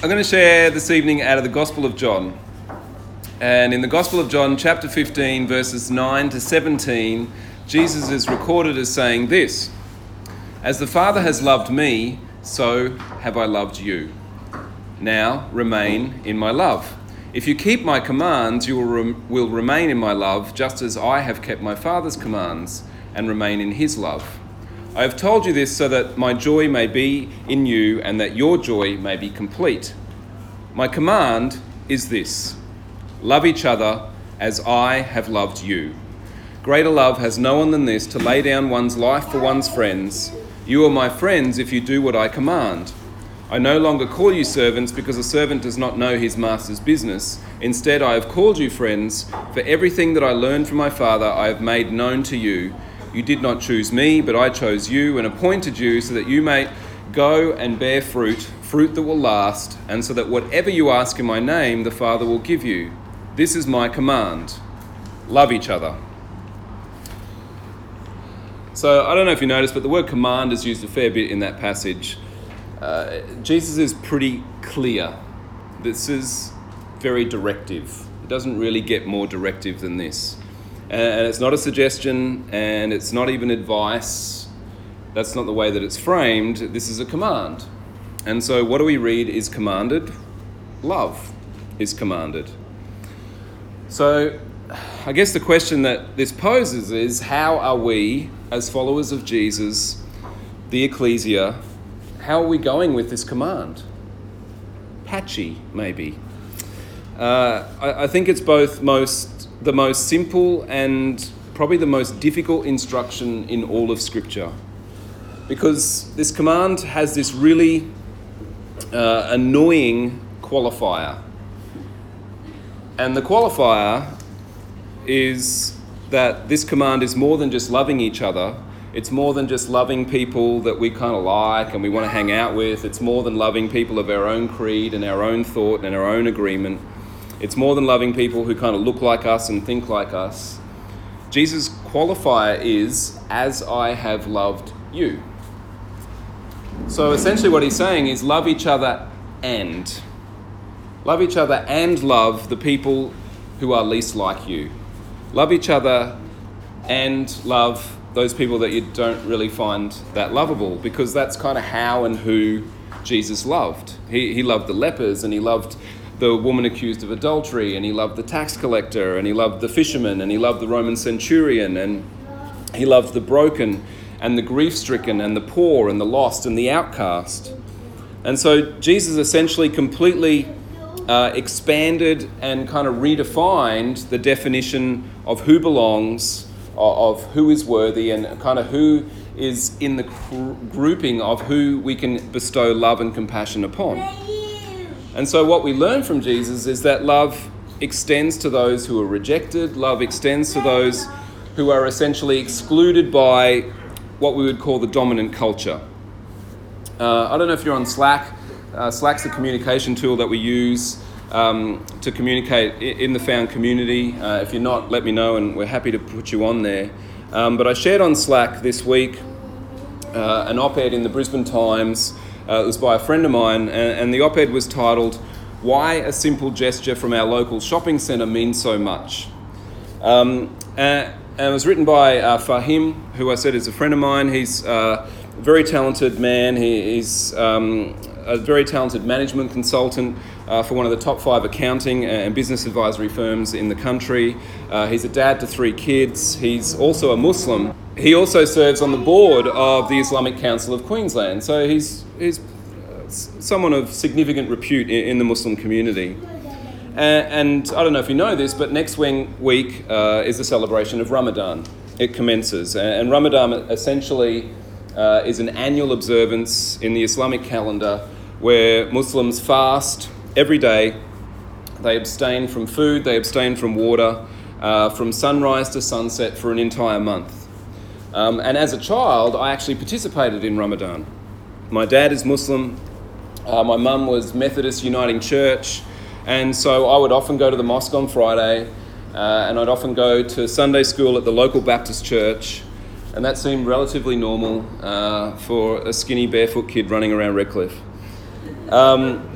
I'm going to share this evening out of the Gospel of John. And in the Gospel of John, chapter 15, verses 9 to 17, Jesus is recorded as saying this As the Father has loved me, so have I loved you. Now remain in my love. If you keep my commands, you will, rem- will remain in my love, just as I have kept my Father's commands and remain in his love. I have told you this so that my joy may be in you and that your joy may be complete. My command is this love each other as I have loved you. Greater love has no one than this to lay down one's life for one's friends. You are my friends if you do what I command. I no longer call you servants because a servant does not know his master's business. Instead, I have called you friends, for everything that I learned from my Father I have made known to you. You did not choose me, but I chose you and appointed you so that you may go and bear fruit, fruit that will last, and so that whatever you ask in my name, the Father will give you. This is my command love each other. So I don't know if you noticed, but the word command is used a fair bit in that passage. Uh, Jesus is pretty clear. This is very directive. It doesn't really get more directive than this and it's not a suggestion and it's not even advice. That's not the way that it's framed. This is a command. And so, what do we read is commanded? Love is commanded. So, I guess the question that this poses is how are we, as followers of Jesus, the ecclesia, how are we going with this command? Patchy, maybe. Uh, I, I think it's both most the most simple and probably the most difficult instruction in all of Scripture. Because this command has this really uh, annoying qualifier. And the qualifier is that this command is more than just loving each other. It's more than just loving people that we kind of like and we want to hang out with. It's more than loving people of our own creed and our own thought and our own agreement. It's more than loving people who kind of look like us and think like us. Jesus' qualifier is, as I have loved you. So essentially, what he's saying is love each other and. Love each other and love the people who are least like you. Love each other and love those people that you don't really find that lovable because that's kind of how and who Jesus loved. He, he loved the lepers and he loved the woman accused of adultery, and he loved the tax collector, and he loved the fisherman, and he loved the Roman centurion, and he loved the broken, and the grief stricken, and the poor, and the lost, and the outcast. And so Jesus essentially completely uh, expanded and kind of redefined the definition of who belongs, of, who is worthy, and kind of who is in the cr- grouping of who we can bestow love and compassion upon. And so, what we learn from Jesus is that love extends to those who are rejected, love extends to those who are essentially excluded by what we would call the dominant culture. Uh, I don't know if you're on Slack. Uh, Slack's a communication tool that we use um, to communicate in the found community. Uh, if you're not, let me know, and we're happy to put you on there. Um, but I shared on Slack this week uh, an op ed in the Brisbane Times uh, it was by a friend of mine, and, and the op ed was titled, Why a Simple Gesture from Our Local Shopping Centre Means So Much. Um, and, and, it was written by uh, Fahim, who I said is a friend of mine. He's uh, a very talented man. He, he's um, a very talented management consultant uh, for one of the top five accounting and business advisory firms in the country. Uh, he's a dad to three kids. He's also a Muslim. He also serves on the board of the Islamic Council of Queensland. So he's, he's uh, someone of significant repute in, in the Muslim community. And, and, I don't know if you know this, but next week uh, is the celebration of Ramadan. It commences. And Ramadan essentially uh, is an annual observance in the Islamic calendar where Muslims fast every day. They abstain from food, they abstain from water, uh, from sunrise to sunset for an entire month. Um, and as a child, I actually participated in Ramadan. My dad is Muslim, uh, my mum was Methodist Uniting Church, and so I would often go to the mosque on Friday, uh, and I'd often go to Sunday school at the local Baptist church, and that seemed relatively normal uh, for a skinny barefoot kid running around Redcliffe. Um,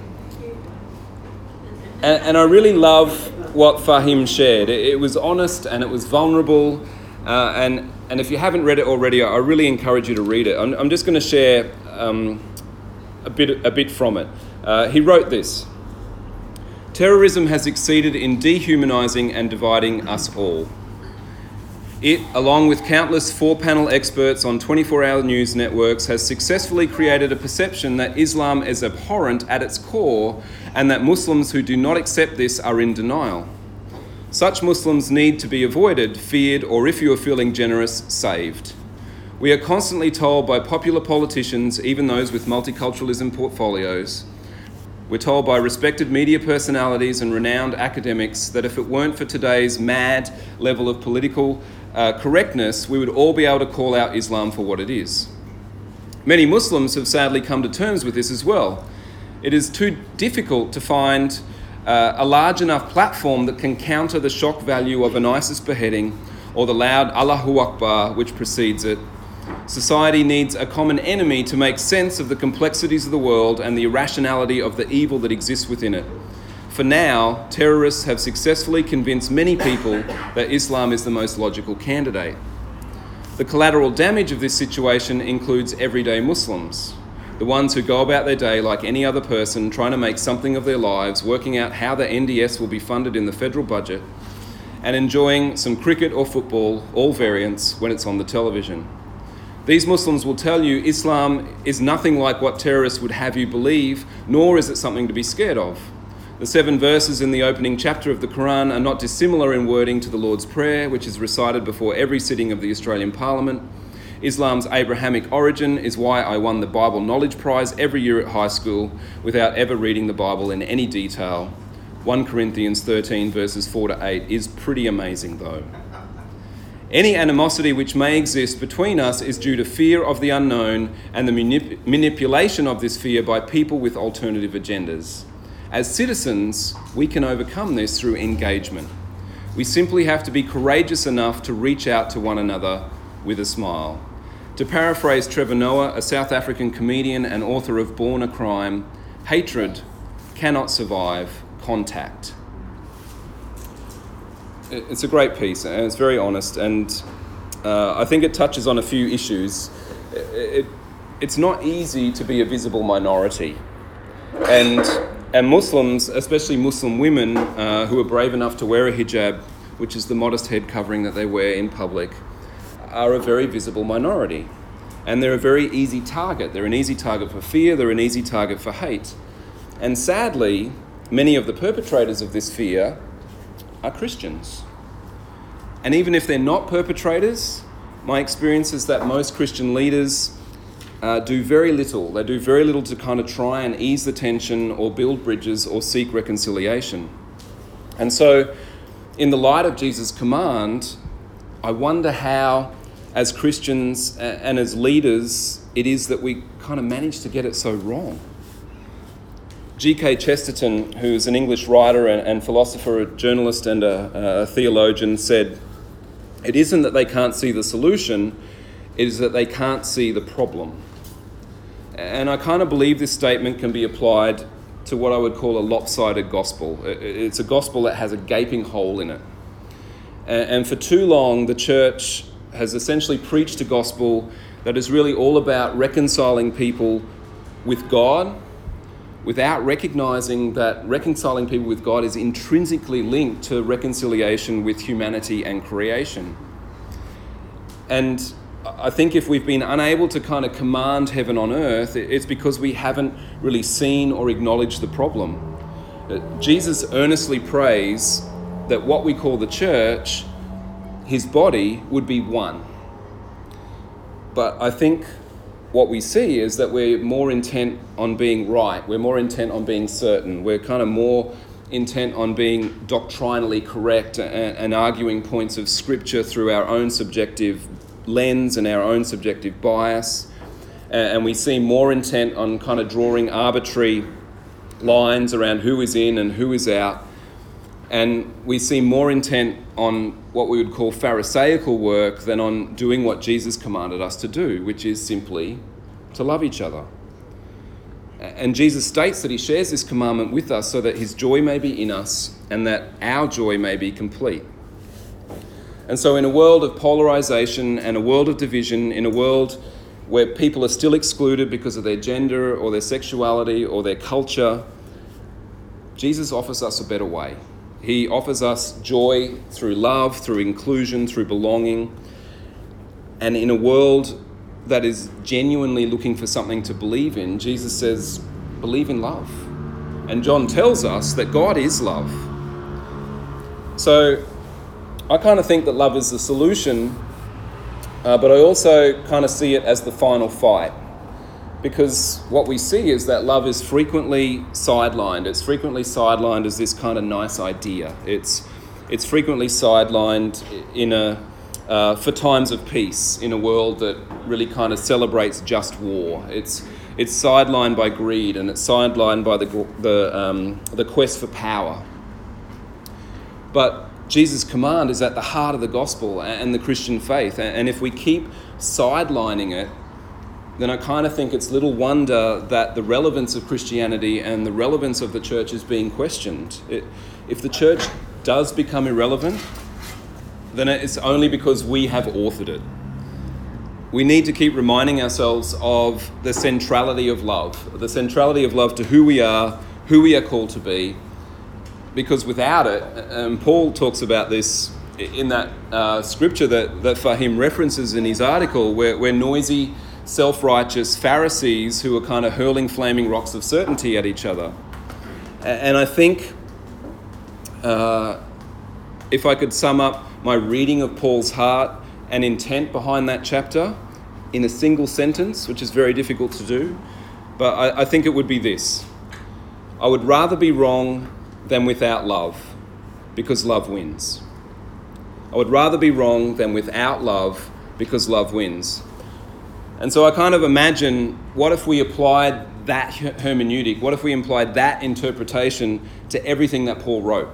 And, and I really love what Fahim shared. It, it was honest and it was vulnerable. Uh, and, and if you haven't read it already, I really encourage you to read it. I'm, I'm just going to share um, a, bit, a bit from it. Uh, he wrote this Terrorism has succeeded in dehumanizing and dividing us all. It, along with countless four panel experts on 24 hour news networks, has successfully created a perception that Islam is abhorrent at its core and that Muslims who do not accept this are in denial. Such Muslims need to be avoided, feared, or if you are feeling generous, saved. We are constantly told by popular politicians, even those with multiculturalism portfolios, we're told by respected media personalities and renowned academics that if it weren't for today's mad level of political uh, correctness, we would all be able to call out Islam for what it is. Many Muslims have sadly come to terms with this as well. It is too difficult to find uh, a large enough platform that can counter the shock value of an ISIS beheading or the loud Allahu Akbar which precedes it. Society needs a common enemy to make sense of the complexities of the world and the irrationality of the evil that exists within it. For now, terrorists have successfully convinced many people that Islam is the most logical candidate. The collateral damage of this situation includes everyday Muslims, the ones who go about their day like any other person, trying to make something of their lives, working out how the NDIS will be funded in the federal budget, and enjoying some cricket or football, all variants, when it's on the television. These Muslims will tell you Islam is nothing like what terrorists would have you believe, nor is it something to be scared of. The seven verses in the opening chapter of the Quran are not dissimilar in wording to the Lord's Prayer, which is recited before every sitting of the Australian Parliament. Islam's Abrahamic origin is why I won the Bible Knowledge Prize every year at high school without ever reading the Bible in any detail. 1 Corinthians 13, verses 4 to 8 is pretty amazing, though. Any animosity which may exist between us is due to fear of the unknown and the manip- manipulation of this fear by people with alternative agendas. As citizens, we can overcome this through engagement. We simply have to be courageous enough to reach out to one another with a smile. To paraphrase Trevor Noah, a South African comedian and author of Born a Crime, hatred cannot survive contact. It's a great piece and it's very honest, and uh, I think it touches on a few issues. It, it, it's not easy to be a visible minority. And and Muslims, especially Muslim women uh, who are brave enough to wear a hijab, which is the modest head covering that they wear in public, are a very visible minority. And they're a very easy target. They're an easy target for fear, they're an easy target for hate. And sadly, many of the perpetrators of this fear are Christians. And even if they're not perpetrators, my experience is that most Christian leaders uh, do very little. They do very little to kind of try and ease the tension or build bridges or seek reconciliation. And so, in the light of Jesus' command, I wonder how, as Christians and as leaders, it is that we kind of manage to get it so wrong. G.K. Chesterton, who's an English writer and, philosopher, a journalist, and a, a theologian, said, It isn't that they can't see the solution, it is that they can't see the problem. And I kind of believe this statement can be applied to what I would call a lopsided gospel. It's a gospel that has a gaping hole in it. And for too long, the church has essentially preached a gospel that is really all about reconciling people with God without recognizing that reconciling people with God is intrinsically linked to reconciliation with humanity and creation. And I think if we've been unable to kind of command heaven on earth, it's because we haven't really seen or acknowledged the problem. Uh, Jesus earnestly prays that what we call the church, his body, would be one. But I think what we see is that we're more intent on being right, we're more intent on being certain, we're kind of more intent on being doctrinally correct and, and arguing points of scripture through our own subjective lens and our own subjective bias. And we seem more intent on kind of drawing arbitrary lines around who is in and who is out. And we seem more intent on what we would call Pharisaical work than on doing what Jesus commanded us to do, which is simply to love each other. And Jesus states that he shares this commandment with us so that his joy may be in us and that our joy may be complete. And so, in a world of polarization and a world of division, in a world where people are still excluded because of their gender or their sexuality or their culture, Jesus offers us a better way. He offers us joy through love, through inclusion, through belonging. And in a world that is genuinely looking for something to believe in, Jesus says, believe in love. And John tells us that God is love. So I kind of think that love is the solution, uh, but I also kind of see it as the final fight. Because what we see is that love is frequently sidelined. It's frequently sidelined as this kind of nice idea. It's, it's frequently sidelined in a, uh, for times of peace in a world that really kind of celebrates just war. It's, it's sidelined by greed and it's sidelined by the, the, um, the quest for power. But Jesus' command is at the heart of the gospel and the Christian faith. And if we keep sidelining it, then I kind of think it's little wonder that the relevance of Christianity and the relevance of the church is being questioned. It, if the church does become irrelevant, then it's only because we have authored it. We need to keep reminding ourselves of the centrality of love, the centrality of love to who we are, who we are called to be, because without it, and Paul talks about this in that uh, scripture that, that Fahim references in his article, where, where noisy, self righteous Pharisees who are kind of hurling flaming rocks of certainty at each other. And I think uh, if I could sum up my reading of Paul's heart and intent behind that chapter in a single sentence, which is very difficult to do, but I, I think it would be this I would rather be wrong than without love, because love wins. I would rather be wrong than without love, because love wins. And so I kind of imagine what if we applied that hermeneutic, what if we applied that interpretation to everything that Paul wrote?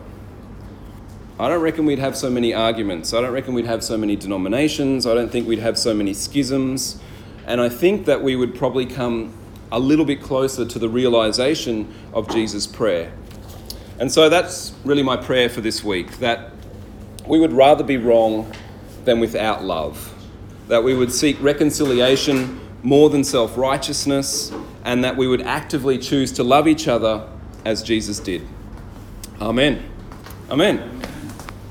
I don't reckon we'd have so many arguments. I don't reckon we'd have so many denominations. I don't think we'd have so many schisms. And I think that we would probably come a little bit closer to the realization of Jesus' prayer. And so that's really my prayer for this week that we would rather be wrong than without love, that we would seek reconciliation more than self righteousness, and that we would actively choose to love each other as Jesus did. Amen. Amen.